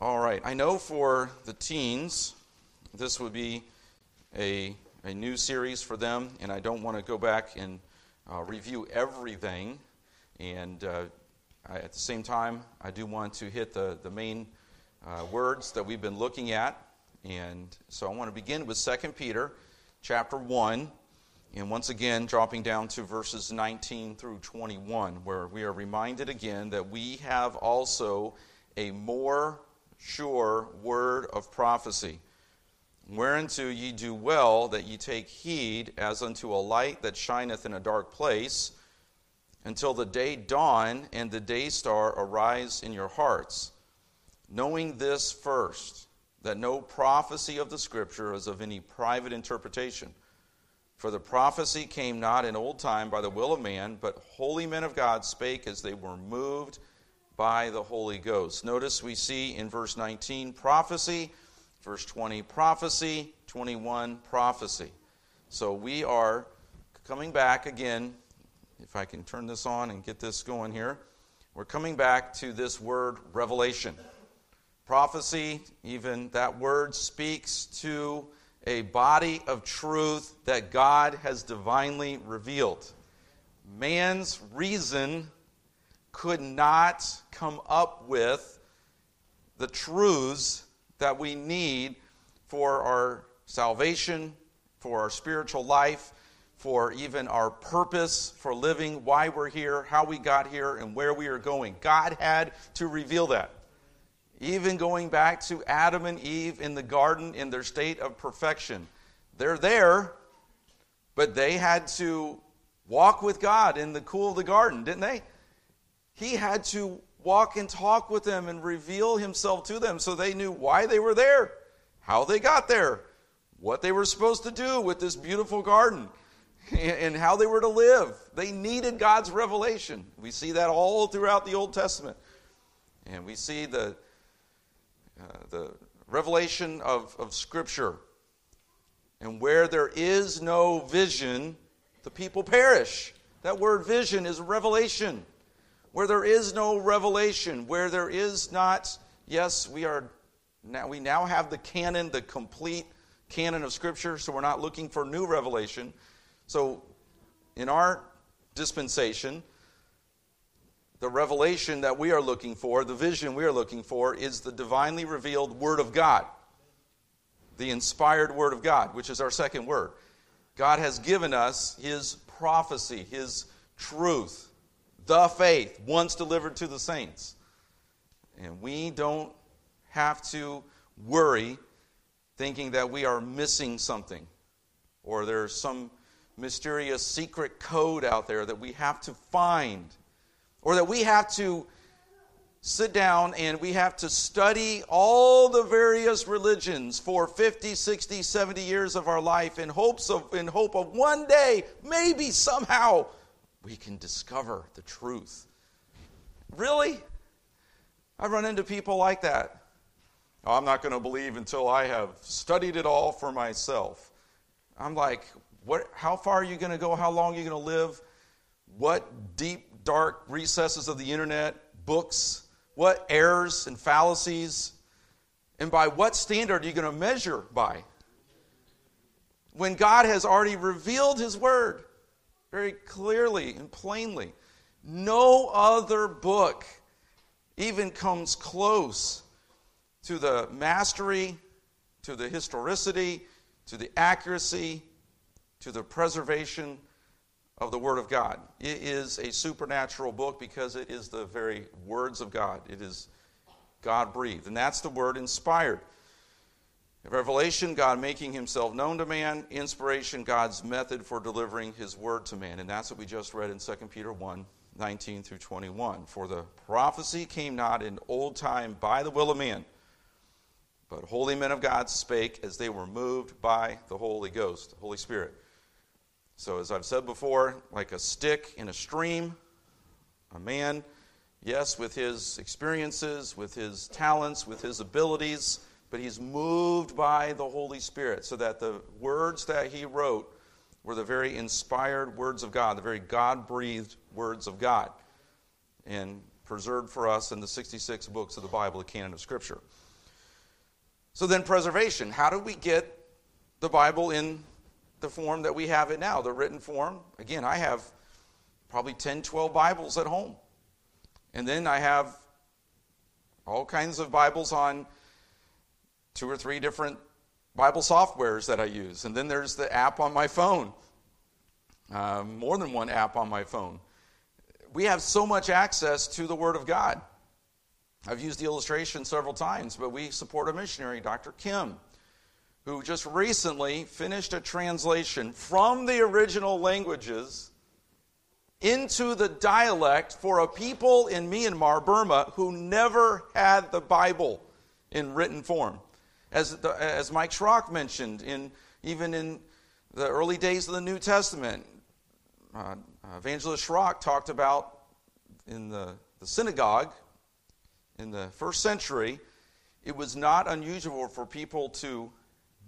All right. I know for the teens, this would be a, a new series for them, and I don't want to go back and uh, review everything. And uh, I, at the same time, I do want to hit the, the main uh, words that we've been looking at. And so I want to begin with 2 Peter chapter 1. And once again, dropping down to verses 19 through 21, where we are reminded again that we have also a more sure word of prophecy, whereunto ye do well that ye take heed as unto a light that shineth in a dark place, until the day dawn and the day star arise in your hearts, knowing this first, that no prophecy of the Scripture is of any private interpretation. For the prophecy came not in old time by the will of man, but holy men of God spake as they were moved by the Holy Ghost. Notice we see in verse 19 prophecy, verse 20 prophecy, 21 prophecy. So we are coming back again. If I can turn this on and get this going here, we're coming back to this word revelation. Prophecy, even that word speaks to a body of truth that God has divinely revealed. Man's reason could not come up with the truths that we need for our salvation, for our spiritual life, for even our purpose for living, why we're here, how we got here, and where we are going. God had to reveal that. Even going back to Adam and Eve in the garden in their state of perfection. They're there, but they had to walk with God in the cool of the garden, didn't they? He had to walk and talk with them and reveal himself to them so they knew why they were there, how they got there, what they were supposed to do with this beautiful garden, and how they were to live. They needed God's revelation. We see that all throughout the Old Testament. And we see the, uh, the revelation of, of Scripture. And where there is no vision, the people perish. That word vision is revelation where there is no revelation, where there is not, yes, we are now we now have the canon, the complete canon of Scripture, so we're not looking for new revelation. So in our dispensation, the revelation that we are looking for, the vision we are looking for, is the divinely revealed Word of God, the inspired Word of God, which is our second word. God has given us His prophecy, His truth, the faith once delivered to the saints. And we don't have to worry thinking that we are missing something or there's some mysterious secret code out there that we have to find or that we have to sit down and we have to study all the various religions for 50 60 70 years of our life in hopes of in hope of one day maybe somehow we can discover the truth. Really? I run into people like that. Oh, I'm not going to believe until I have studied it all for myself. I'm like, what, how far are you going to go? How long are you going to live? What deep, dark recesses of the internet, books, what errors and fallacies, and by what standard are you going to measure by? When God has already revealed His Word, very clearly and plainly. No other book even comes close to the mastery, to the historicity, to the accuracy, to the preservation of the Word of God. It is a supernatural book because it is the very words of God. It is God breathed. And that's the word inspired. Revelation, God making himself known to man. Inspiration, God's method for delivering his word to man. And that's what we just read in 2 Peter 1 19 through 21. For the prophecy came not in old time by the will of man, but holy men of God spake as they were moved by the Holy Ghost, the Holy Spirit. So, as I've said before, like a stick in a stream, a man, yes, with his experiences, with his talents, with his abilities but he's moved by the Holy Spirit so that the words that he wrote were the very inspired words of God, the very God breathed words of God, and preserved for us in the 66 books of the Bible, the canon of Scripture. So then, preservation. How do we get the Bible in the form that we have it now, the written form? Again, I have probably 10, 12 Bibles at home. And then I have all kinds of Bibles on two or three different Bible softwares that I use. And then there's the app on my phone, uh, more than one app on my phone. We have so much access to the Word of God. I've used the illustration several times, but we support a missionary, Dr. Kim, who just recently finished a translation from the original languages into the dialect for a people in Myanmar, Burma, who never had the Bible in written form. As, the, as Mike Schrock mentioned, in, even in the early days of the New Testament, uh, Evangelist Schrock talked about in the, the synagogue in the first century, it was not unusual for people to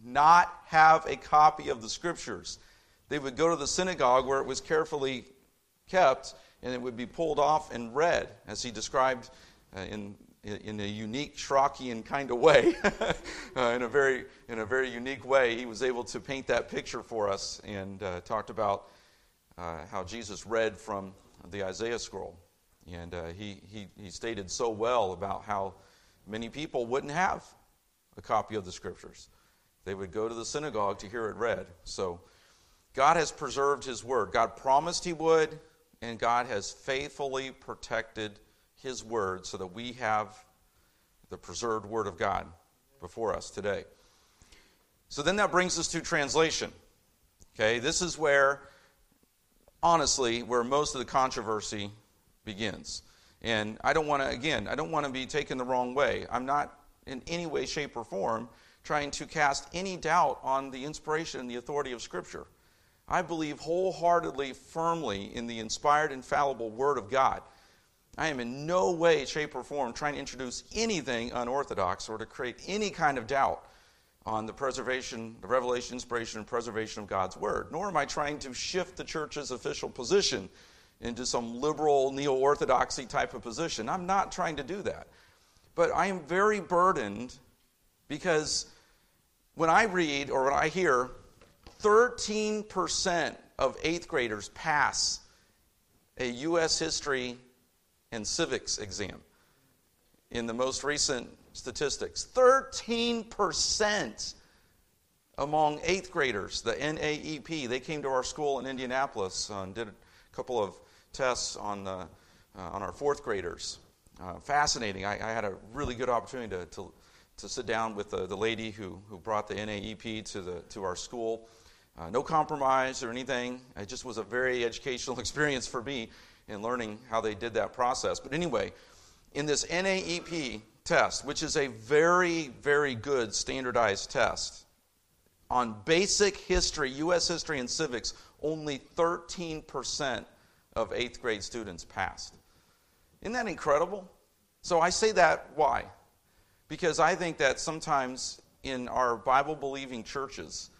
not have a copy of the scriptures. They would go to the synagogue where it was carefully kept and it would be pulled off and read, as he described uh, in, in a unique Schrockian kind of way. uh, in, a very, in a very unique way, he was able to paint that picture for us and uh, talked about uh, how Jesus read from the Isaiah scroll. And uh, he, he, he stated so well about how many people wouldn't have a copy of the scriptures. They would go to the synagogue to hear it read. So God has preserved his word. God promised he would, and God has faithfully protected his word so that we have the preserved word of God before us today. So then that brings us to translation. Okay, this is where, honestly, where most of the controversy begins. And I don't want to, again, I don't want to be taken the wrong way. I'm not in any way, shape, or form trying to cast any doubt on the inspiration and the authority of Scripture. I believe wholeheartedly, firmly in the inspired, infallible Word of God. I am in no way, shape, or form trying to introduce anything unorthodox or to create any kind of doubt on the preservation, the revelation, inspiration, and preservation of God's Word. Nor am I trying to shift the church's official position into some liberal neo orthodoxy type of position. I'm not trying to do that. But I am very burdened because when I read or when I hear 13% of eighth graders pass a U.S. history and civics exam in the most recent statistics. 13% among eighth graders, the NAEP, they came to our school in Indianapolis and did a couple of tests on, the, uh, on our fourth graders. Uh, fascinating. I, I, had a really good opportunity to, to, to sit down with the, the lady who, who brought the NAEP to, the, to our school. Uh, no compromise or anything. It just was a very educational experience for me in learning how they did that process. But anyway, in this NAEP test, which is a very, very good standardized test, on basic history, U.S. history, and civics, only 13% of eighth grade students passed. Isn't that incredible? So I say that why? Because I think that sometimes in our Bible believing churches,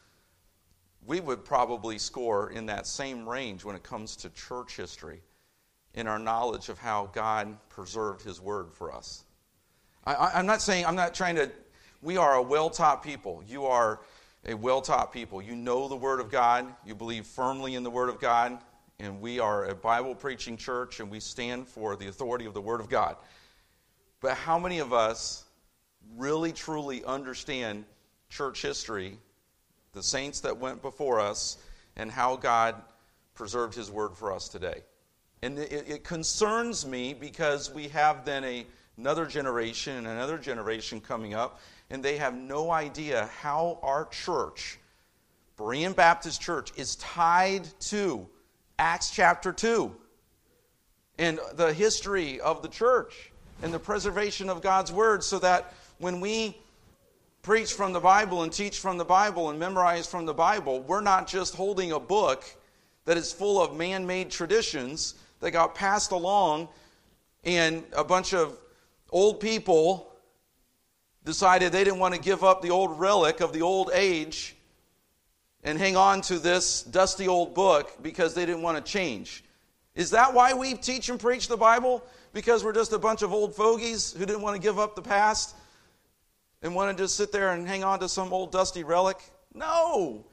we would probably score in that same range when it comes to church history in our knowledge of how God preserved His Word for us. I, am not saying, I'm not trying to, we are a well taught people. You are a well taught people. You know the Word of God, you believe firmly in the Word of God, and we are a Bible preaching church and we stand for the authority of the Word of God. But how many of us really truly understand church history, the saints that went before us, and how God preserved His Word for us today? And it, it concerns me because we have then a, another generation and another generation coming up, and they have no idea how our church, Berean Baptist Church, is tied to Acts chapter 2 and the history of the church and the preservation of God's word so that when we preach from the Bible and teach from the Bible and memorize from the Bible, we're not just holding a book that is full of man made traditions that got passed along and a bunch of old people decided they didn't want to give up the old relic of the old age and hang on to this dusty old book because they didn't want to change. Is that why we teach and preach the Bible? Because we're just a bunch of old fogies who didn't want to give up the past? and want to just sit there and hang on to some old dusty relic. No.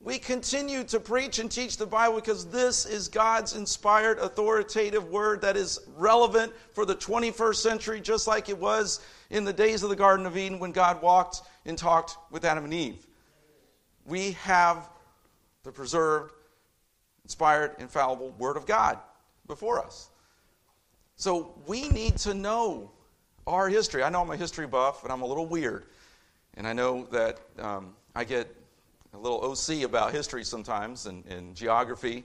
We continue to preach and teach the Bible because this is God's inspired, authoritative word that is relevant for the 21st century, just like it was in the days of the Garden of Eden when God walked and talked with Adam and Eve. We have the preserved, inspired, infallible Word of God before us. So we need to know our history. I know I'm a history buff, and I'm a little weird. And I know that um, I get a little OC about history sometimes and, and geography.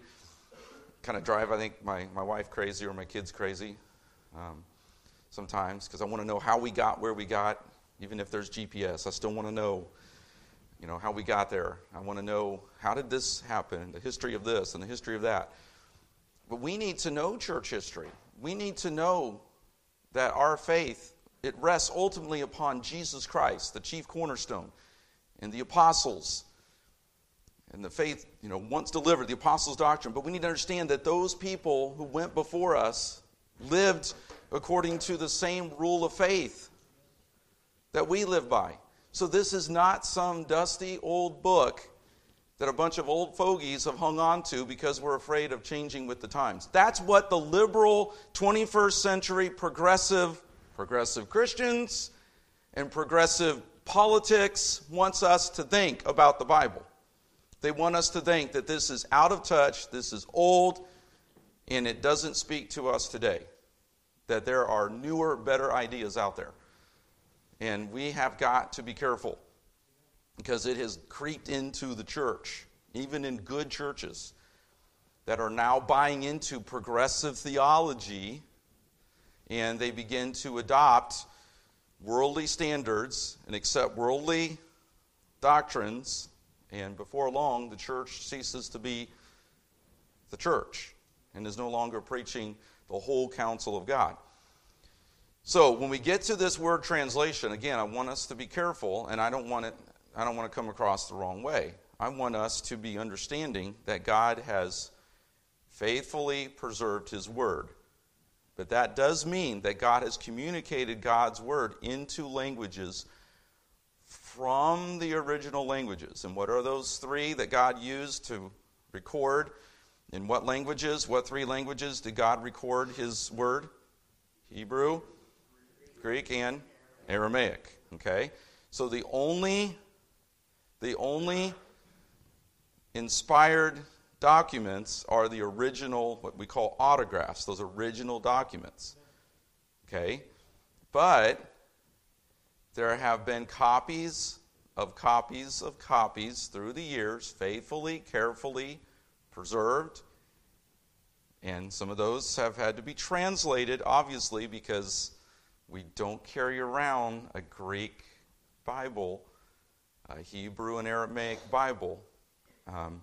Kind of drive, I think, my, my wife crazy or my kids crazy um, sometimes because I want to know how we got where we got, even if there's GPS. I still want to know, you know, how we got there. I want to know how did this happen, the history of this and the history of that. But we need to know church history. We need to know that our faith it rests ultimately upon Jesus Christ, the chief cornerstone, and the apostles and the faith, you know, once delivered, the apostles' doctrine. But we need to understand that those people who went before us lived according to the same rule of faith that we live by. So this is not some dusty old book that a bunch of old fogies have hung on to because we're afraid of changing with the times. That's what the liberal 21st century progressive progressive Christians and progressive politics wants us to think about the Bible. They want us to think that this is out of touch, this is old, and it doesn't speak to us today. That there are newer, better ideas out there. And we have got to be careful because it has creeped into the church, even in good churches that are now buying into progressive theology and they begin to adopt worldly standards and accept worldly doctrines and before long, the church ceases to be the church and is no longer preaching the whole counsel of God. So when we get to this word translation, again, I want us to be careful, and I don't want it. I don't want to come across the wrong way. I want us to be understanding that God has faithfully preserved His word. But that does mean that God has communicated God's word into languages from the original languages. And what are those three that God used to record? In what languages? What three languages did God record his word? Hebrew, Greek, and Aramaic. Okay? So the only the only inspired documents are the original, what we call autographs, those original documents. Okay? But there have been copies of copies of copies through the years, faithfully, carefully preserved. And some of those have had to be translated, obviously, because we don't carry around a Greek Bible, a Hebrew and Aramaic Bible. Um,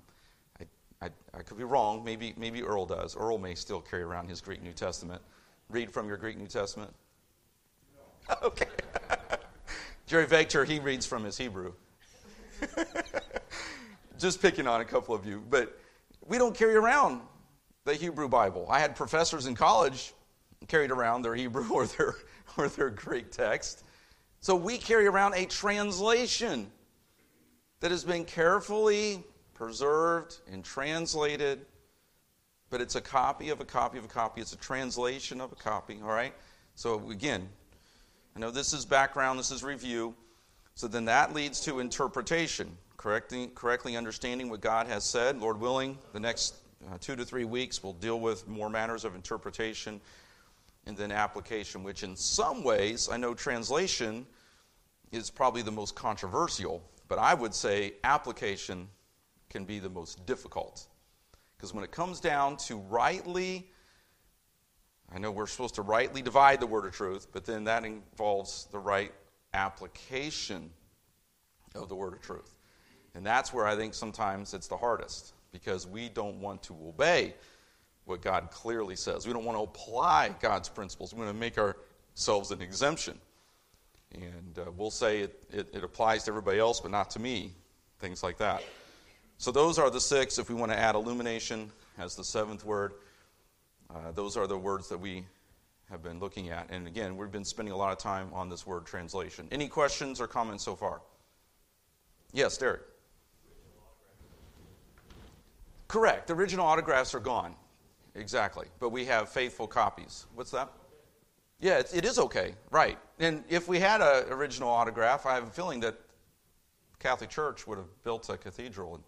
I, I, I could be wrong. Maybe, maybe Earl does. Earl may still carry around his Greek New Testament. Read from your Greek New Testament. No. Okay. Jerry Vector, he reads from his Hebrew. Just picking on a couple of you. But we don't carry around the Hebrew Bible. I had professors in college carried around their Hebrew or their, or their Greek text. So we carry around a translation that has been carefully preserved and translated, but it's a copy of a copy of a copy. It's a translation of a copy, all right? So again, I know this is background, this is review. So then that leads to interpretation, correctly, correctly understanding what God has said. Lord willing, the next uh, two to three weeks we'll deal with more matters of interpretation and then application, which in some ways, I know translation is probably the most controversial, but I would say application can be the most difficult. Because when it comes down to rightly I know we're supposed to rightly divide the word of truth, but then that involves the right application of the word of truth. And that's where I think sometimes it's the hardest because we don't want to obey what God clearly says. We don't want to apply God's principles. We want to make ourselves an exemption. And uh, we'll say it, it, it applies to everybody else, but not to me, things like that. So, those are the six. If we want to add illumination as the seventh word, uh, those are the words that we have been looking at. And again, we've been spending a lot of time on this word translation. Any questions or comments so far? Yes, Derek. Correct. The original autographs are gone. Exactly. But we have faithful copies. What's that? Yeah, it is okay. Right. And if we had an original autograph, I have a feeling that Catholic Church would have built a cathedral and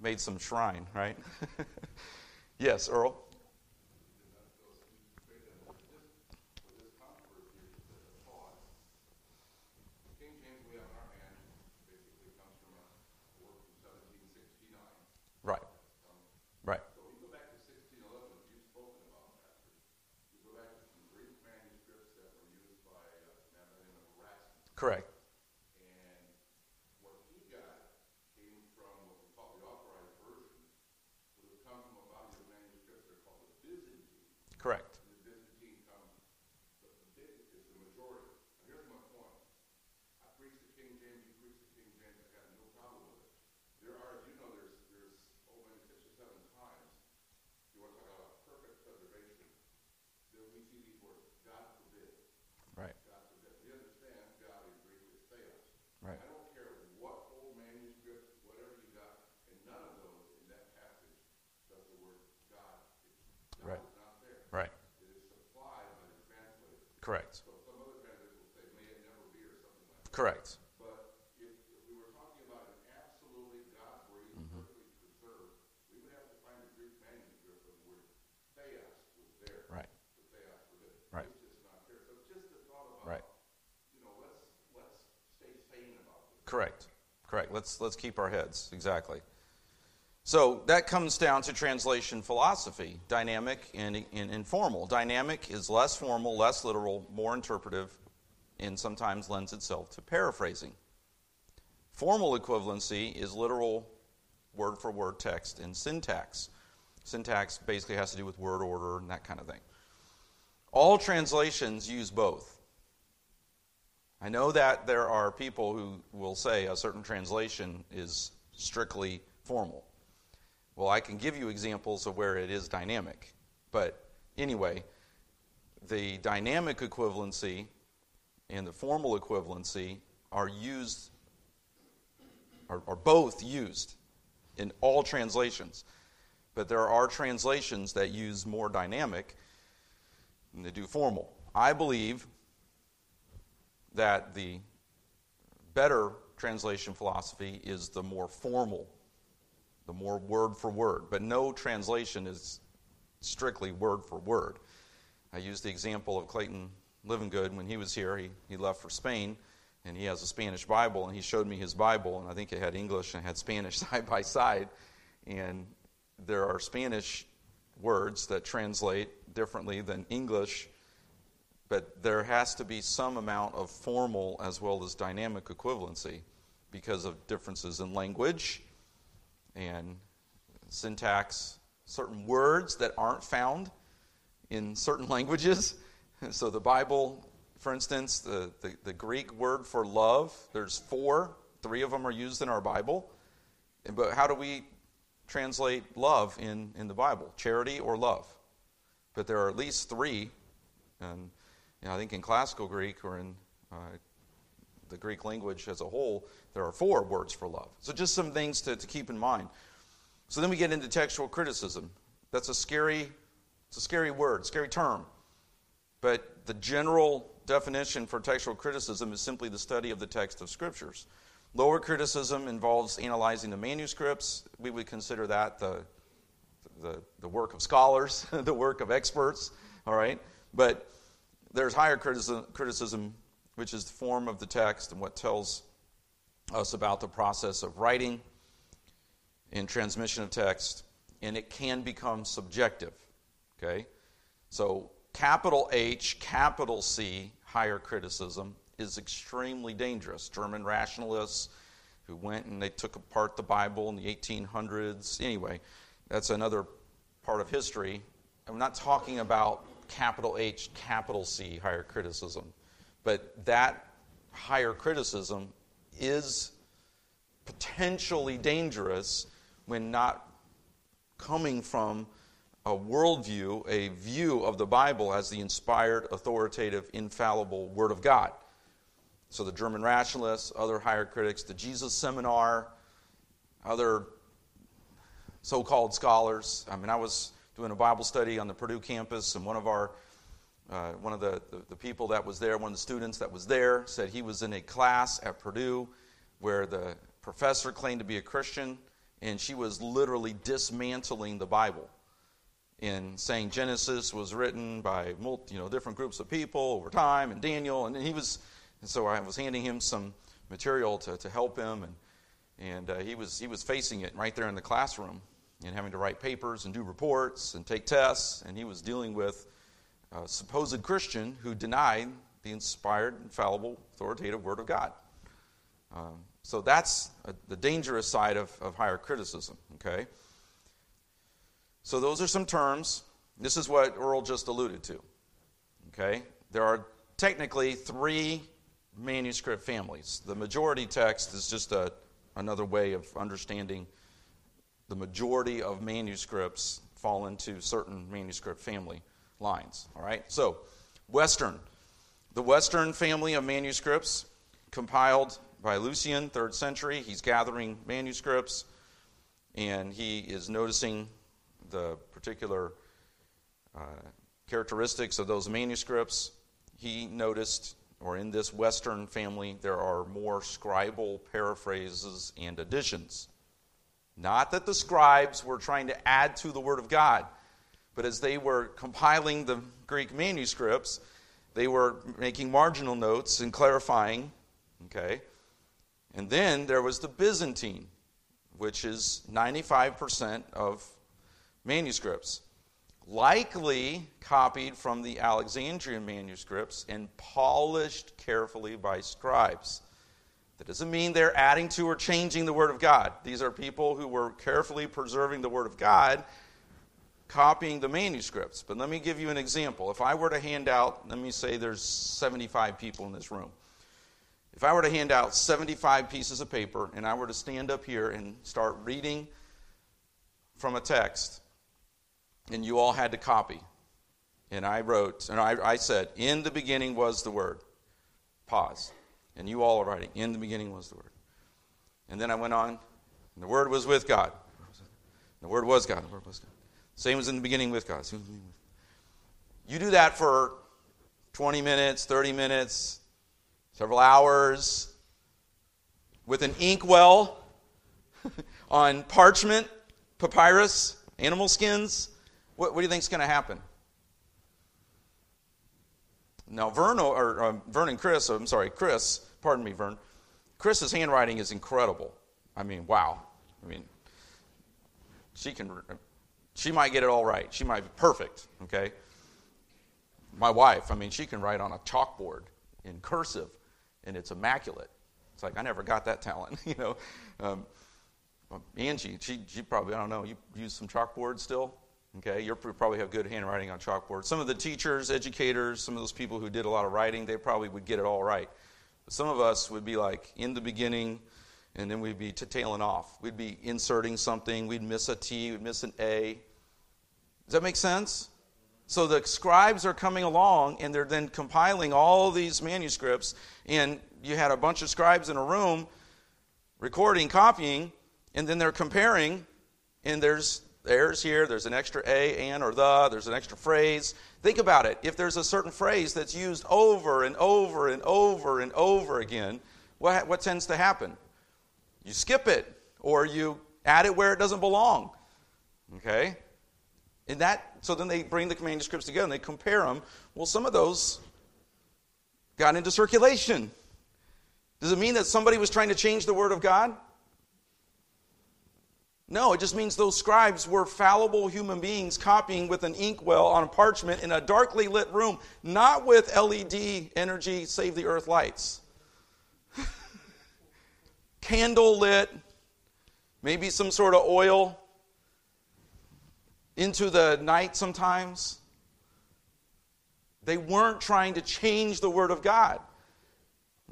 made some shrine, right? yes, Earl. Correct. And what he got came from what we call the authorized version, would have come from a body of manuscripts that are called the Byzantine. Correct. And the Byzantine comes, the, the big is the majority. Now here's my point. I preach the King James, you preach the King James, I got no problem with it. There are, as you know, there's, there's, oh, maybe six or seven times, you want to talk about perfect preservation, that we see these words, God forbid. Right. God forbid. We understand God in Greek is theos. Right. I don't care what old manuscript, whatever you got, and none of those in that passage does the word God. It's, God Right. is not there. Right. It is supplied by the translator. Correct. So some other translators will say, may it never be, or something like that. Correct. But if, if we were talking about an absolutely God-breathed, Mm-hmm. perfectly preserved, we would have to find a Greek manuscript of the word theos was there. Right. The theos was it. Right. It's just not there. So just the thought about, Right. you know, let's, let's stay sane about this. Correct. Correct. Let's let's keep our heads exactly. So that comes down to translation philosophy, dynamic and, and informal. Dynamic is less formal, less literal, more interpretive, and sometimes lends itself to paraphrasing. Formal equivalency is literal, word for word text and syntax. Syntax basically has to do with word order and that kind of thing. All translations use both. I know that there are people who will say a certain translation is strictly formal. Well, I can give you examples of where it is dynamic. But anyway, the dynamic equivalency and the formal equivalency are used, are, are both used in all translations. But there are translations that use more dynamic than they do formal. I believe that the better translation philosophy is the more formal, the more word for word. But no translation is strictly word for word. I used the example of Clayton Livingood when he was here. He, he left for Spain, and he has a Spanish Bible, and he showed me his Bible, and I think it had English and it had Spanish side by side. And there are Spanish words that translate differently than English but there has to be some amount of formal as well as dynamic equivalency because of differences in language and syntax, certain words that aren't found in certain languages. So, the Bible, for instance, the, the, the Greek word for love, there's four, three of them are used in our Bible. But how do we translate love in, in the Bible? Charity or love? But there are at least three. And you know, I think in classical Greek or in uh, the Greek language as a whole, there are four words for love. So just some things to, to keep in mind. So then we get into textual criticism. That's a scary, it's a scary word, scary term. But the general definition for textual criticism is simply the study of the text of scriptures. Lower criticism involves analyzing the manuscripts. We would consider that the, the, the work of scholars, the work of experts, all right? But there's higher criticism, criticism, which is the form of the text and what tells us about the process of writing and transmission of text, and it can become subjective. Okay? So, capital H, capital C, higher criticism is extremely dangerous. German rationalists who went and they took apart the Bible in the 1800s. Anyway, that's another part of history. I'm not talking about capital H, capital C higher criticism. But that higher criticism is potentially dangerous when not coming from a worldview, a view of the Bible as the inspired, authoritative, infallible Word of God. So the German rationalists, other higher critics, the Jesus Seminar, other so called scholars. I mean, I was doing a Bible study on the Purdue campus, and one of our uh, one of the, the, the, people that was there, one of the students that was there, said he was in a class at Purdue where the professor claimed to be a Christian, and she was literally dismantling the Bible in saying Genesis was written by multi, you know different groups of people over time, and Daniel, and he was, and so I was handing him some material to, to help him, and and uh, he was he was facing it right there in the classroom, and having to write papers and do reports and take tests, and he was dealing with a supposed Christian who denied the inspired, infallible, authoritative Word of God. Um, so that's a, the dangerous side of, of higher criticism, okay? So those are some terms. This is what Earl just alluded to, okay? There are technically three manuscript families. The majority text is just a, another way of understanding the majority of manuscripts fall into certain manuscript family lines. All right? So, Western. The Western family of manuscripts, compiled by Lucian, third century. He's gathering manuscripts and he is noticing the particular uh, characteristics of those manuscripts. He noticed, or in this Western family, there are more scribal paraphrases and additions. Not that the scribes were trying to add to the Word of God, but as they were compiling the Greek manuscripts, they were making marginal notes and clarifying. Okay? And then there was the Byzantine, which is 95% of manuscripts, likely copied from the Alexandrian manuscripts and polished carefully by scribes. That doesn't mean they're adding to or changing the Word of God. These are people who were carefully preserving the Word of God copying the manuscripts. But let me give you an example. If I were to hand out, let me say there's 75 people in this room. If I were to hand out 75 pieces of paper and I were to stand up here and start reading from a text, and you all had to copy, and I wrote, and I, I said, In the beginning was the Word. Pause. And you all are writing, In the beginning was the Word. And then I went on, and the Word was with God. The Word was God. The Word was God. Same as in the beginning with God. You do that for 20 minutes, 30 minutes, several hours with an inkwell on parchment, papyrus, animal skins. What, what do you think is going to happen? Now, Vern, or, uh, Vern and Chris, I'm sorry, Chris, pardon me, Vern. Chris's handwriting is incredible. I mean, wow. I mean, she can she might get it all right. She might be perfect, okay? My wife, I mean, she can write on a chalkboard in cursive, and it's immaculate. It's like, I never got that talent, you know. Um, Angie, she, she probably, I don't know, you use some chalkboard still? Okay, you probably have good handwriting on chalkboard. Some of the teachers, educators, some of those people who did a lot of writing, they probably would get it all right. But some of us would be like, in the beginning, and then we'd be tailing off. We'd be inserting something, we'd miss a T, we'd miss an A. Does that make sense? So the scribes are coming along and they're then compiling all these manuscripts, and you had a bunch of scribes in a room recording, copying, and then they're comparing, and there's there's here, there's an extra a, and, or the, there's an extra phrase. Think about it. If there's a certain phrase that's used over and over and over and over again, what, what tends to happen? You skip it or you add it where it doesn't belong. Okay? And that, so then they bring the manuscripts together and they compare them. Well, some of those got into circulation. Does it mean that somebody was trying to change the Word of God? No, it just means those scribes were fallible human beings copying with an inkwell on a parchment in a darkly lit room, not with LED energy save the earth lights candle lit, maybe some sort of oil into the night sometimes. They weren't trying to change the Word of God.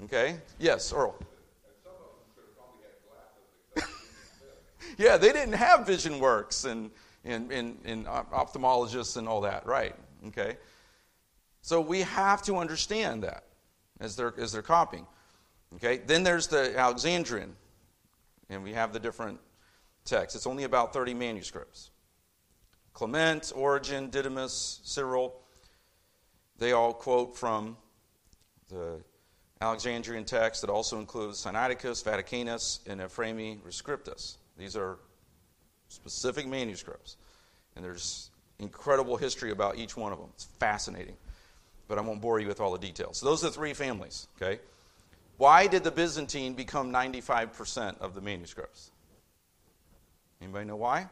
Okay? Yes, Earl. yeah, they didn't have Visionworks and and, and, and ophthalmologists and all that, right? Okay. So we have to understand that as they're, as they're copying. Okay. Then there's the Alexandrian, and we have the different texts. It's only about 30 manuscripts. Clement, Origen, Didymus, Cyril, they all quote from the Alexandrian text that also includes Sinaiticus, Vaticanus, and Ephraemi Rescriptus. These are specific manuscripts. And there's incredible history about each one of them. It's fascinating. But I won't bore you with all the details. So those are the three families, okay? Why did the Byzantine become 95% of the manuscripts? Anybody know why?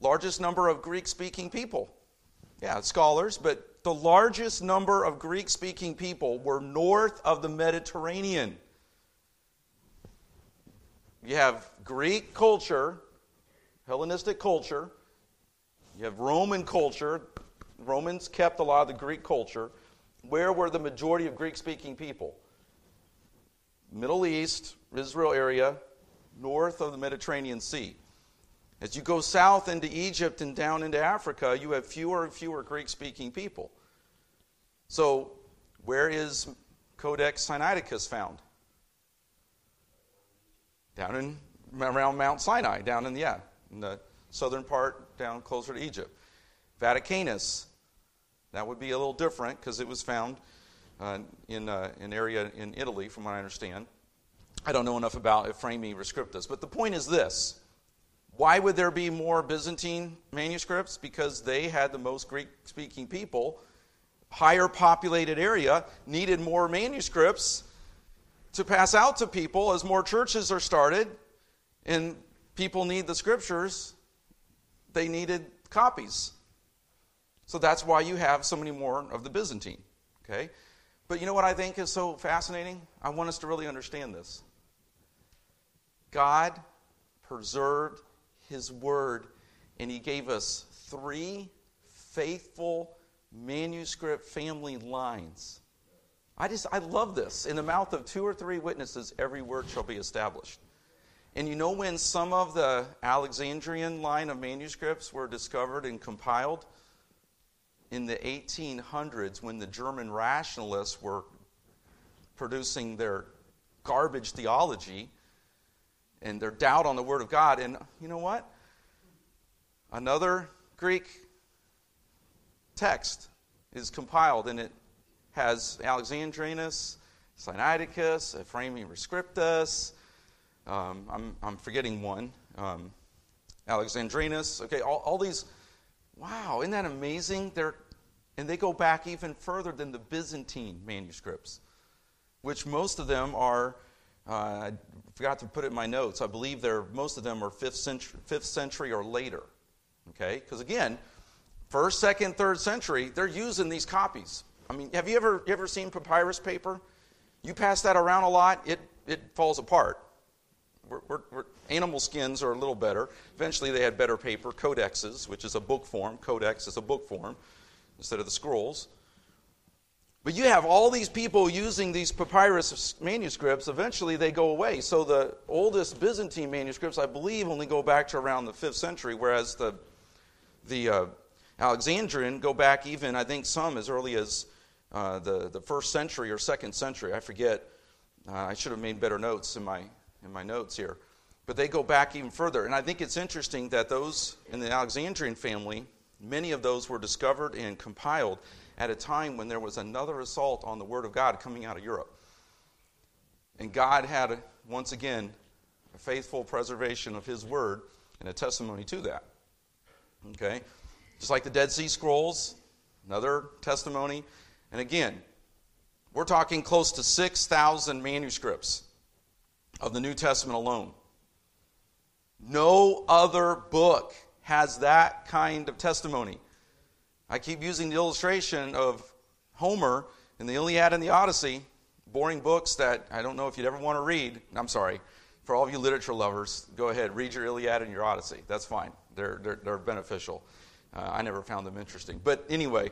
Largest number of Greek speaking people. Yeah, scholars, but the largest number of Greek speaking people were north of the Mediterranean. You have Greek culture, Hellenistic culture, you have Roman culture. Romans kept a lot of the Greek culture. Where were the majority of Greek speaking people? Middle East, Israel area, north of the Mediterranean Sea. As you go south into Egypt and down into Africa, you have fewer and fewer Greek speaking people. So, where is Codex Sinaiticus found? Down in around Mount Sinai, down in the, yeah, in the southern part, down closer to Egypt. Vaticanus, that would be a little different because it was found uh, in uh, an area in Italy, from what I understand. I don't know enough about Ephraemi Rescriptus, but the point is this why would there be more Byzantine manuscripts? Because they had the most Greek speaking people. Higher populated area needed more manuscripts to pass out to people as more churches are started and people need the scriptures. They needed copies. So that's why you have so many more of the Byzantine. Okay? But you know what I think is so fascinating? I want us to really understand this. God preserved his word, and he gave us three faithful manuscript family lines. I just, I love this. In the mouth of two or three witnesses, every word shall be established. And you know when some of the Alexandrian line of manuscripts were discovered and compiled? In the 1800s, when the German rationalists were producing their garbage theology, and their doubt on the Word of God. And you know what? Another Greek text is compiled, and it has Alexandrinus, Sinaiticus, Ephraemi Rescriptus. Um, I'm, I'm forgetting one. Um, Alexandrinus. Okay, all, all these. Wow, isn't that amazing? They're, and they go back even further than the Byzantine manuscripts, which most of them are uh, I forgot to put it in my notes. I believe they're, most of them are 5th century, 5th century or later. Okay? Because again, first, second, third century, they're using these copies. I mean, have you ever, you ever seen papyrus paper? You pass that around a lot, it, it falls apart. We're, we're, animal skins are a little better. Eventually, they had better paper, codexes, which is a book form. Codex is a book form instead of the scrolls. But you have all these people using these papyrus manuscripts. Eventually, they go away. So the oldest Byzantine manuscripts, I believe, only go back to around the fifth century, whereas the the uh, Alexandrian go back even, I think, some as early as uh, the the first century or second century. I forget. Uh, I should have made better notes in my in my notes here, but they go back even further. And I think it's interesting that those in the Alexandrian family, many of those were discovered and compiled at a time when there was another assault on the Word of God coming out of Europe. And God had, once again, a faithful preservation of His Word and a testimony to that. Okay? Just like the Dead Sea Scrolls, another testimony. And again, we're talking close to 6,000 manuscripts of the New Testament alone. No other book has that kind of testimony. I keep using the illustration of Homer in the Iliad and the Odyssey, boring books that I don't know if you'd ever want to read. I'm sorry. For all of you literature lovers, go ahead, read your Iliad and your Odyssey. That's fine. They're, they're, they're beneficial. Uh, I never found them interesting. But anyway,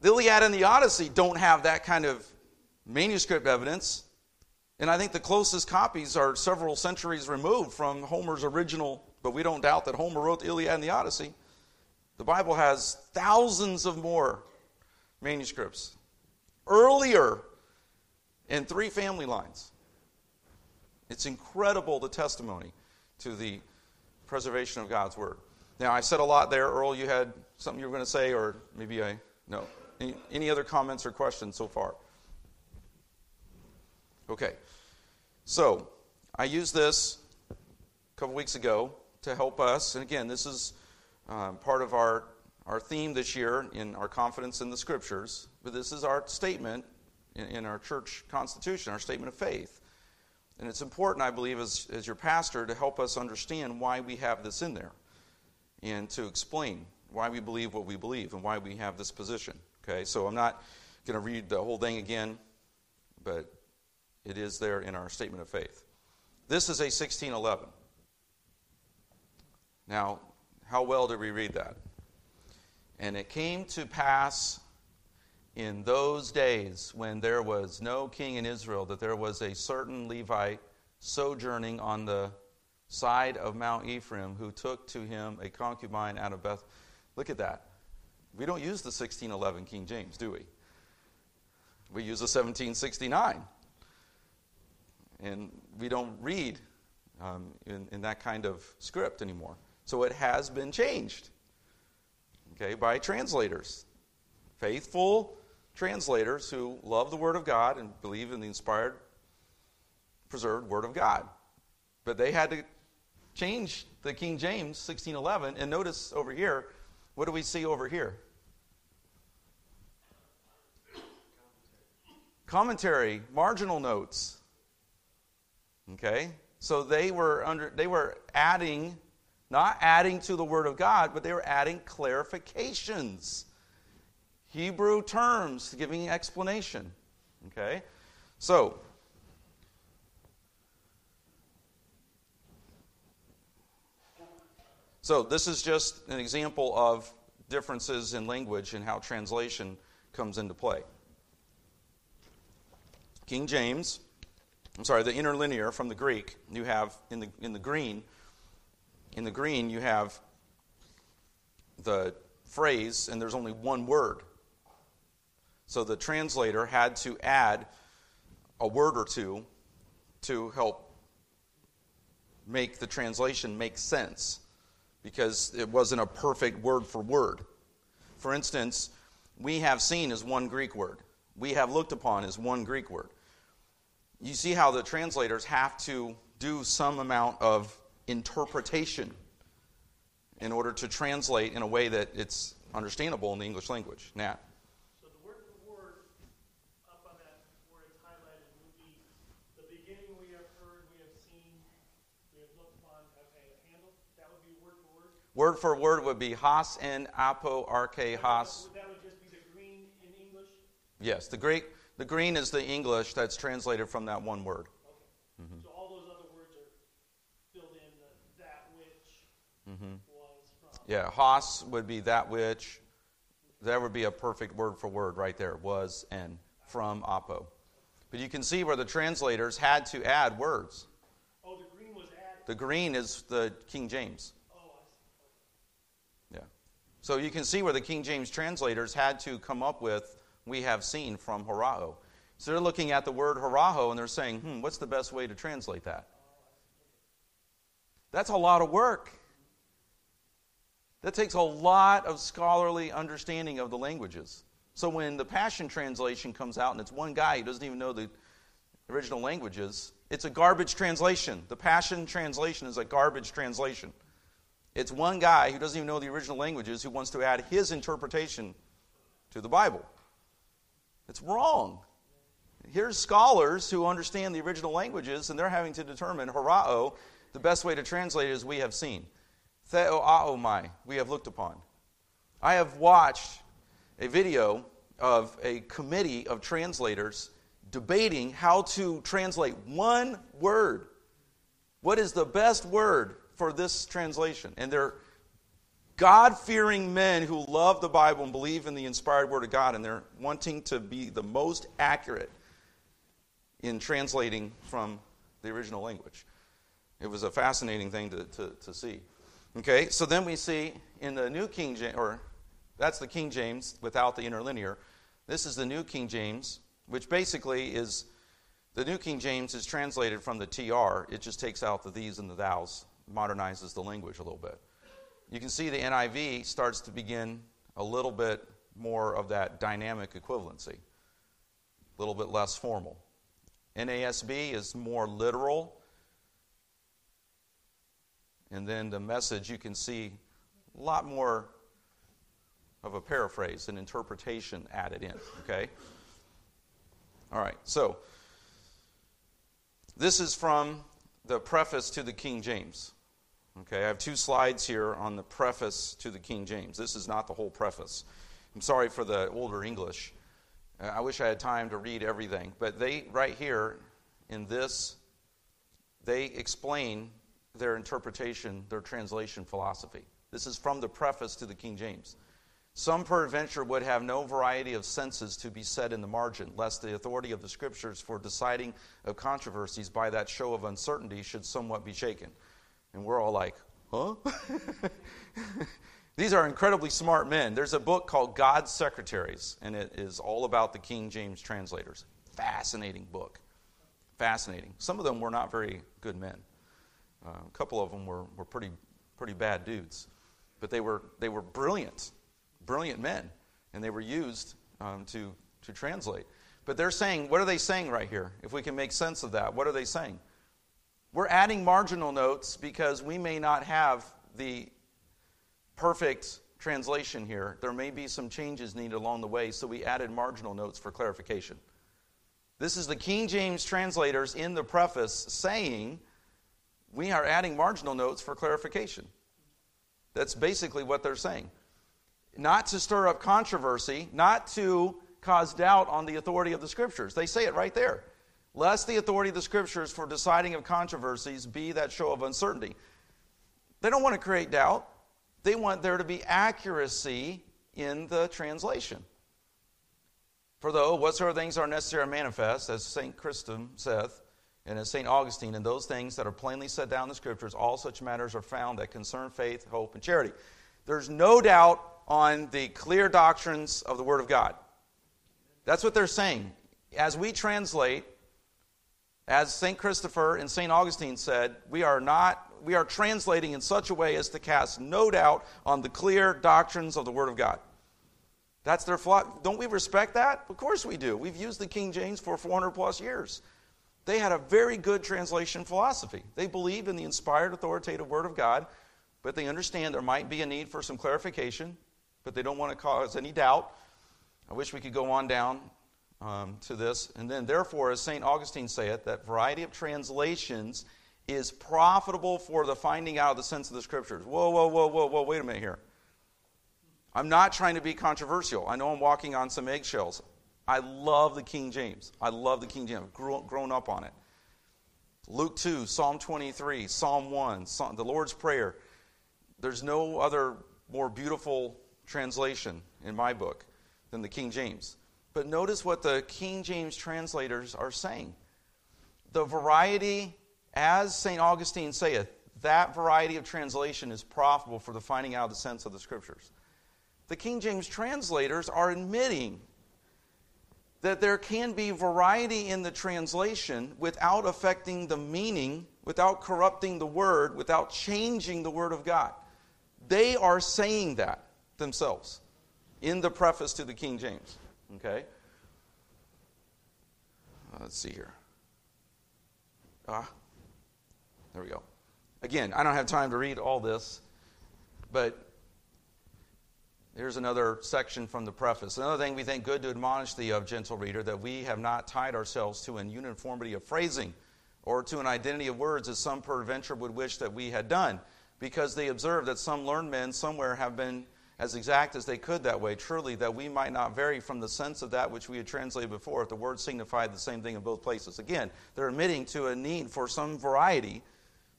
the Iliad and the Odyssey don't have that kind of manuscript evidence. And I think the closest copies are several centuries removed from Homer's original, but we don't doubt that Homer wrote the Iliad and the Odyssey. The Bible has thousands of more manuscripts earlier in three family lines. It's incredible the testimony to the preservation of God's Word. Now, I said a lot there. Earl, you had something you were going to say, or maybe I. No. Any, any other comments or questions so far? Okay. So, I used this a couple weeks ago to help us. And again, this is um, part of our, our theme this year in our confidence in the Scriptures. But this is our statement in, in our church constitution, our statement of faith. And it's important, I believe, as, as your pastor, to help us understand why we have this in there and to explain why we believe what we believe and why we have this position. Okay, so I'm not going to read the whole thing again, but it is there in our statement of faith. This is a 1611. Now, how well did we read that? And it came to pass in those days when there was no king in Israel that there was a certain Levite sojourning on the side of Mount Ephraim who took to him a concubine out of Beth. Look at that. We don't use the 1611 King James, do we? We use the 1769. And we don't read um, in, in that kind of script anymore. So it has been changed, okay, by translators. Faithful translators who love the Word of God and believe in the inspired, preserved Word of God. But they had to change the King James 1611. And notice over here, what do we see over here? Commentary, marginal notes. Okay? So they were under they were adding not adding to the Word of God, but they were adding clarifications. Hebrew terms, giving explanation. Okay? So, so this is just an example of differences in language and how translation comes into play. King James, I'm sorry, the interlinear from the Greek, you have in the in the green in the green, you have the phrase, and there's only one word. So the translator had to add a word or two to help make the translation make sense because it wasn't a perfect word for word. For instance, we have seen as one Greek word, we have looked upon as one Greek word. You see how the translators have to do some amount of interpretation in order to translate in a way that it's understandable in the English language. Nat? So the word for word up on that where it's highlighted would be the beginning we have heard, we have seen, we have looked upon, okay, handle. That would be word for word. Word for word would be has and apo arche has. That would just be the green in English. Yes, the Greek, the green is the English that's translated from that one word. Okay. Mm-hmm. So all those other words are filled in the, that which Mm-hmm. was from. Yeah, Haas would be that which. That would be a perfect word for word right there. Was and from apo. But you can see where the translators had to add words. Oh, the green was added. The green is the King James. Oh, I see. Yeah. So you can see where the King James translators had to come up with we have seen from horao. So they're looking at the word horaho and they're saying, hmm, what's the best way to translate that? That's a lot of work. That takes a lot of scholarly understanding of the languages. So when the Passion Translation comes out and it's one guy who doesn't even know the original languages, it's a garbage translation. The Passion Translation is a garbage translation. It's one guy who doesn't even know the original languages who wants to add his interpretation to the Bible. It's wrong. Here's scholars who understand the original languages, and they're having to determine horao. The best way to translate it is we have seen. Theaomai, we have looked upon. I have watched a video of a committee of translators debating how to translate one word. What is the best word for this translation? And they're God fearing men who love the Bible and believe in the inspired Word of God, and they're wanting to be the most accurate. in translating from the original language. It was a fascinating thing to, to, to see. Okay, so then we see in the New King James, or that's the King James without the interlinear. This is the New King James, which basically is the New King James is translated from the TR. It just takes out the these and the thous, modernizes the language a little bit. You can see the NIV starts to begin a little bit more of that dynamic equivalency, a little bit less formal. NASB is more literal. And then the message, you can see a lot more of a paraphrase, an interpretation added in. Okay? All right, so this is from the preface to the King James. Okay, I have two slides here on the preface to the King James. This is not the whole preface. I'm sorry for the older English. Uh, I wish I had time to read everything, but they, right here in this, they explain their interpretation, their translation philosophy. This is from the preface to the King James. Some peradventure would have no variety of senses to be said in the margin, lest the authority of the Scriptures for deciding of controversies by that show of uncertainty should somewhat be shaken. And we're all like, huh? These are incredibly smart men. There's a book called God's Secretaries, and it is all about the King James translators. Fascinating book. Fascinating. Some of them were not very good men. Uh, a couple of them were, were pretty, pretty bad dudes. But they were, they were brilliant, brilliant men, and they were used um, to, to translate. But they're saying, what are they saying right here? If we can make sense of that, what are they saying? We're adding marginal notes because we may not have the perfect translation here. There may be some changes needed along the way, so we added marginal notes for clarification. This is the King James translators in the preface saying we are adding marginal notes for clarification. That's basically what they're saying. Not to stir up controversy, not to cause doubt on the authority of the scriptures. They say it right there lest the authority of the scriptures for deciding of controversies be that show of uncertainty. They don't want to create doubt, they want there to be accuracy in the translation. For though whatsoever things are necessary and manifest, as St. Chrysostom saith, and as St. Augustine, in those things that are plainly set down in the Scriptures, all such matters are found that concern faith, hope, and charity. There's no doubt on the clear doctrines of the Word of God. That's what they're saying. As we translate, as St. Chrysostom and St. Augustine said, we are not we are translating in such a way as to cast no doubt on the clear doctrines of the Word of God. That's their flock. Don't we respect that? Of course we do. We've used the King James for 400 plus years. They had a very good translation philosophy. They believe in the inspired, authoritative Word of God, but they understand there might be a need for some clarification, but they don't want to cause any doubt. I wish we could go on down um, to this. And then, therefore, as St. Augustine saith, that variety of translations is profitable for the finding out of the sense of the scriptures. Whoa, whoa, whoa, whoa, whoa, wait a minute here. I'm not trying to be controversial. I know I'm walking on some eggshells. I love the King James. I love the King James. I've grown, up on it. Luke 2, Psalm 23, Psalm 1, Psalm, the Lord's Prayer. There's no other more beautiful translation in my book than the King James. But notice what the King James translators are saying. The variety, as St. Augustine saith, that variety of translation is profitable for the finding out of the sense of the scriptures. The King James translators are admitting that there can be variety in the translation without affecting the meaning, without corrupting the word, without changing the word of God. They are saying that themselves in the preface to the King James. Okay? Uh, let's see here. Ah, there we go. Again, I don't have time to read all this, but here's another section from the preface. Another thing we think good to admonish thee of, gentle reader, that we have not tied ourselves to an uniformity of phrasing or to an identity of words as some peradventure would wish that we had done, because they observe that some learned men somewhere have been as exact as they could that way, truly, that we might not vary from the sense of that which we had translated before, if the word signified the same thing in both places. Again, they're admitting to a need for some variety,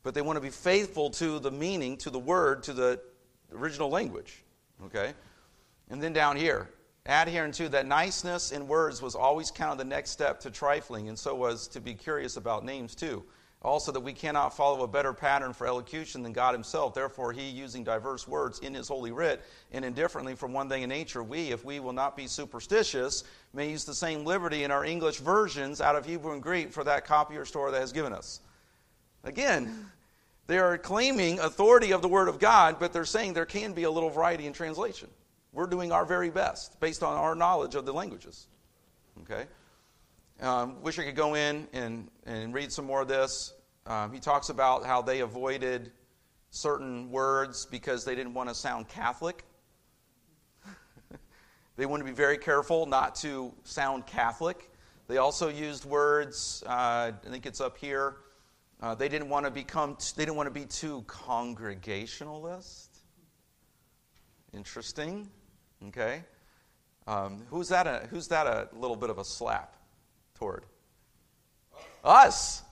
but they want to be faithful to the meaning, to the word, to the original language. Okay? And then down here, Add here and too that niceness in words was always counted the next step to trifling, and so was to be curious about names too. Also, that we cannot follow a better pattern for elocution than God Himself. Therefore, He, using diverse words in His holy writ, and indifferently from one thing in nature, we, if we will not be superstitious, may use the same liberty in our English versions out of Hebrew and Greek for that copier store that has given us. Again, they are claiming authority of the Word of God, but they're saying there can be a little variety in translation. We're doing our very best based on our knowledge of the languages. Okay? Um, wish I could go in and, and read some more of this. Um, he talks about how they avoided certain words because they didn't want to sound Catholic. they wanted to be very careful not to sound Catholic. They also used words, uh, I think it's up here. Uh, they didn't want to become, they didn't want to be too congregationalist. Interesting. Okay. Um, who's that? A, who's that? A little bit of a slap toward? Us.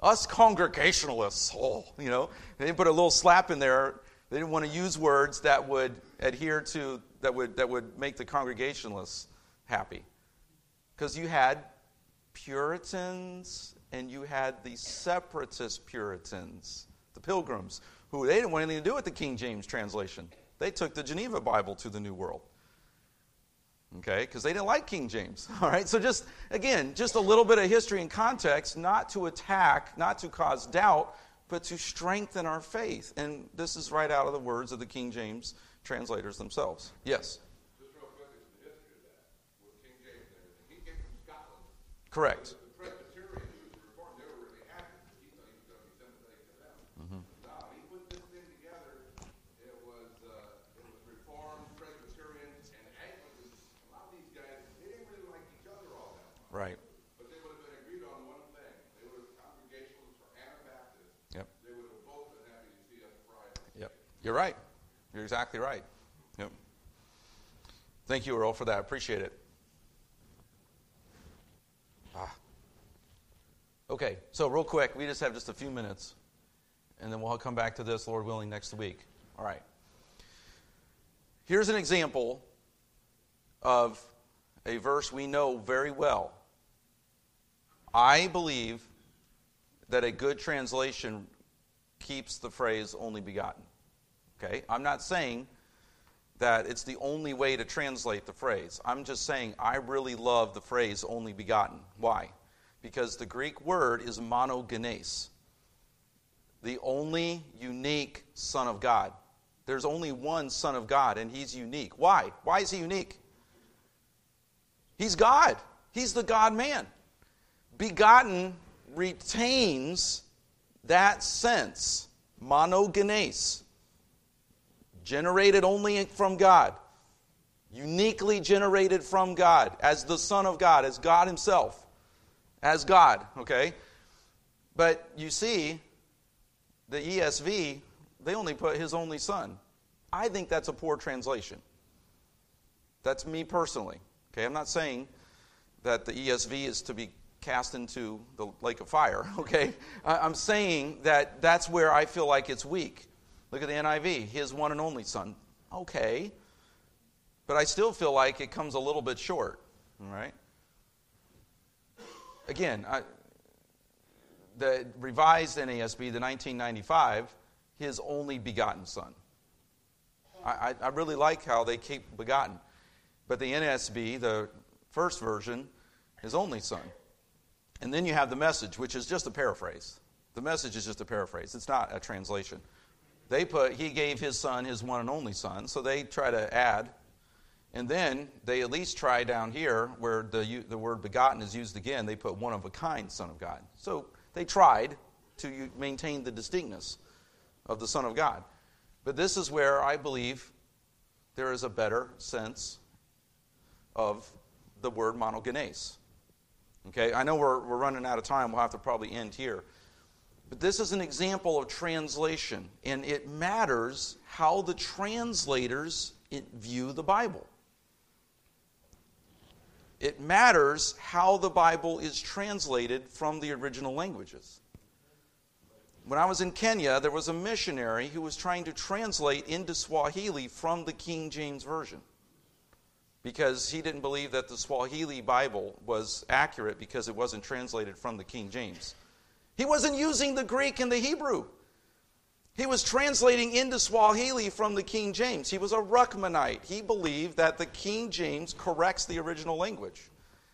Us Congregationalists. Oh, you know, they put a little slap in there. They didn't want to use words that would adhere to that would that would make the Congregationalists happy, because you had Puritans and you had the separatist Puritans, the Pilgrims, who they didn't want anything to do with the King James translation. They took the Geneva Bible to the New World okay? Because they didn't like king james all right? So just again just a little bit of history and context not to attack not to cause doubt but to strengthen our faith. And this is right out of the words of the king james translators themselves. Yes? Quick, the history of that, with King James and everything. He came from Scotland. correct The Presbyterians who was reformed, they were really happy because he thought he was going to be sympathetic to them. No, he put this thing together. It was, uh, it was Reformed, Presbyterians, and Anglicans. A lot of these guys, they didn't really like each other all that much. Right But they would have been agreed on one thing. They would have Congregationalists or Anabaptists. Yep. They would have both been happy to see us Friday. Yep. You're right. You're exactly right. Yep. Thank you, Earl, for that. Appreciate it. Ah. Okay, so real quick, we just have just a few minutes, and then we'll come back to this, Lord willing, next week. All right. Here's an example of a verse we know very well. I believe that a good translation keeps the phrase only begotten. Okay? I'm not saying that it's the only way to translate the phrase. I'm just saying I really love the phrase only begotten. Why? Because the Greek word is monogenes, the only unique Son of God. There's only one Son of God, and he's unique. Why? Why is he unique? He's God, he's the God man. Begotten retains that sense, monogenes generated only from God, uniquely generated from God, as the Son of God, as God Himself, as God, okay? But you see, the ESV, they only put His only Son. I think that's a poor translation. That's me personally, okay? I'm not saying that the ESV is to be cast into the lake of fire, okay? I'm saying that that's where I feel like it's weak. Look at the NIV, his one and only son. Okay. But I still feel like it comes a little bit short, all right? Again, I, the revised NASB, the 1995, his only begotten son. I, I, I really like how they keep begotten. But the NASB, the first version, his only son. And then you have the message, which is just a paraphrase. The message is just a paraphrase, it's not a translation. They put, he gave his son his one and only son, so they try to add. And then they at least try down here where the, the word begotten is used again, they put one of a kind Son of God. So they tried to maintain the distinctness of the Son of God. But this is where I believe there is a better sense of the word monogenes. Okay, I know we're, we're running out of time. We'll have to probably end here. But this is an example of translation, and it matters how the translators view the Bible. It matters how the Bible is translated from the original languages. When I was in Kenya, there was a missionary who was trying to translate into Swahili from the King James Version. Because he didn't believe that the Swahili Bible was accurate because it wasn't translated from the King James. He wasn't using the Greek and the Hebrew. He was translating into Swahili from the King James. He was a Ruckmanite. He believed that the King James corrects the original language.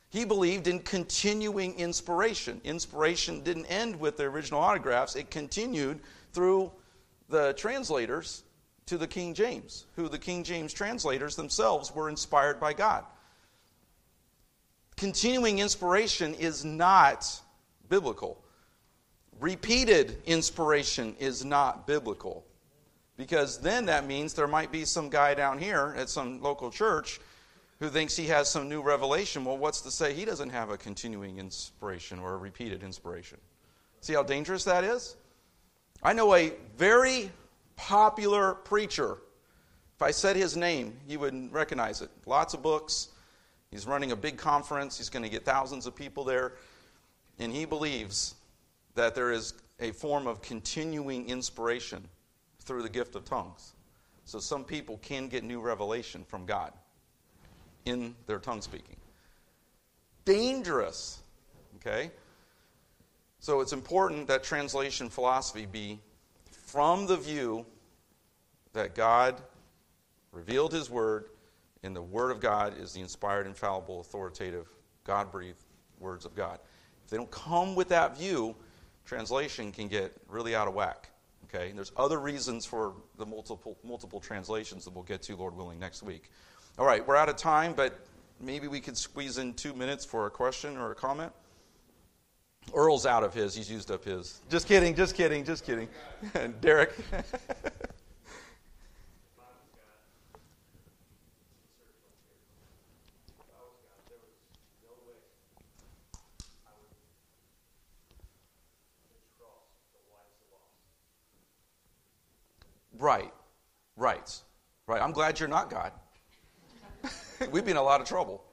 He believed in continuing inspiration. Inspiration didn't end with the original autographs, it continued through the translators to the King James, who the King James translators themselves were inspired by God. Continuing inspiration is not biblical. Repeated inspiration is not biblical. Because then that means there might be some guy down here at some local church who thinks he has some new revelation. Well, what's to say he doesn't have a continuing inspiration or a repeated inspiration? See how dangerous that is? I know a very popular preacher. If I said his name, you wouldn't recognize it. Lots of books. He's running a big conference. He's going to get thousands of people there. And he believes that there is a form of continuing inspiration through the gift of tongues. So some people can get new revelation from God in their tongue speaking. Dangerous. Okay? So it's important that translation philosophy be from the view that God revealed His Word, and the Word of God is the inspired, infallible, authoritative, God breathed words of God. If they don't come with that view, translation can get really out of whack. Okay? And there's other reasons for the multiple, multiple translations that we'll get to, Lord willing, next week. All right, we're out of time, but maybe we could squeeze in two minutes for a question or a comment. Earl's out of his. He's used up his. Just kidding, just kidding, just kidding. Derek. right, right, right. I'm glad you're not God. We'd be in a lot of trouble.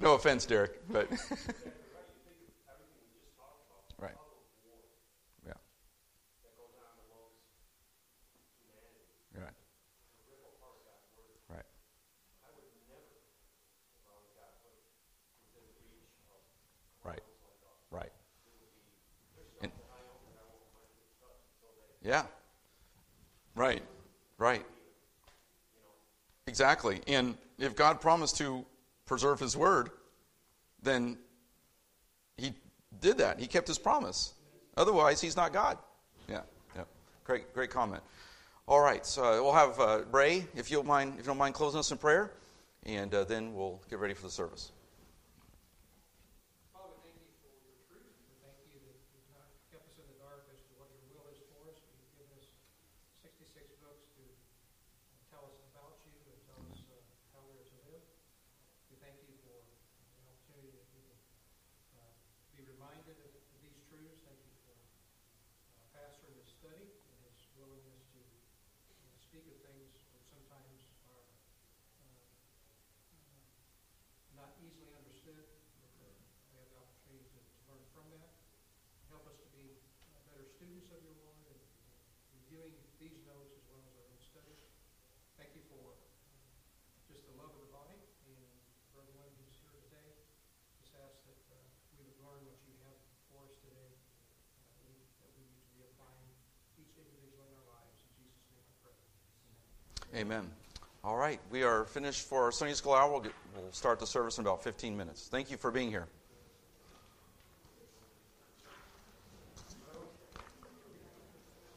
no offense, Derek, but. right. Yeah. Right. Right. Right. Right. And, yeah. Right. Right. Exactly. And if God promised to preserve his word, then he did that. He kept his promise. Otherwise, he's not God. Yeah. Yeah. Great great comment. All right. So we'll have uh, Ray, if you don't mind, if you don't mind closing us in prayer, and uh, then we'll get ready for the service. Father, thank you for your truth. We thank you that you've not kept us in the dark as to what your will is for us. You've given us 66 books to tell us about you and tell us uh, how we are to live. We thank you for the opportunity that we can uh, be reminded of of these truths. Thank you for uh, Pastor and his study and his willingness to uh, speak of things that sometimes are uh, uh, not easily understood, but uh, we have the opportunity to to learn from that. Help us to be uh, of your and reviewing these notes as well as our own. Thank you for just the love of the body and for everyone who's here today. Just ask that uh, we would learn what you have for us today, uh, that we need to be applying each individual in our lives. In Jesus' name I pray. Amen. Amen. All right. We are finished for our Sunday school hour. We'll, get, we'll start the service in about 15 minutes. Thank you for being here.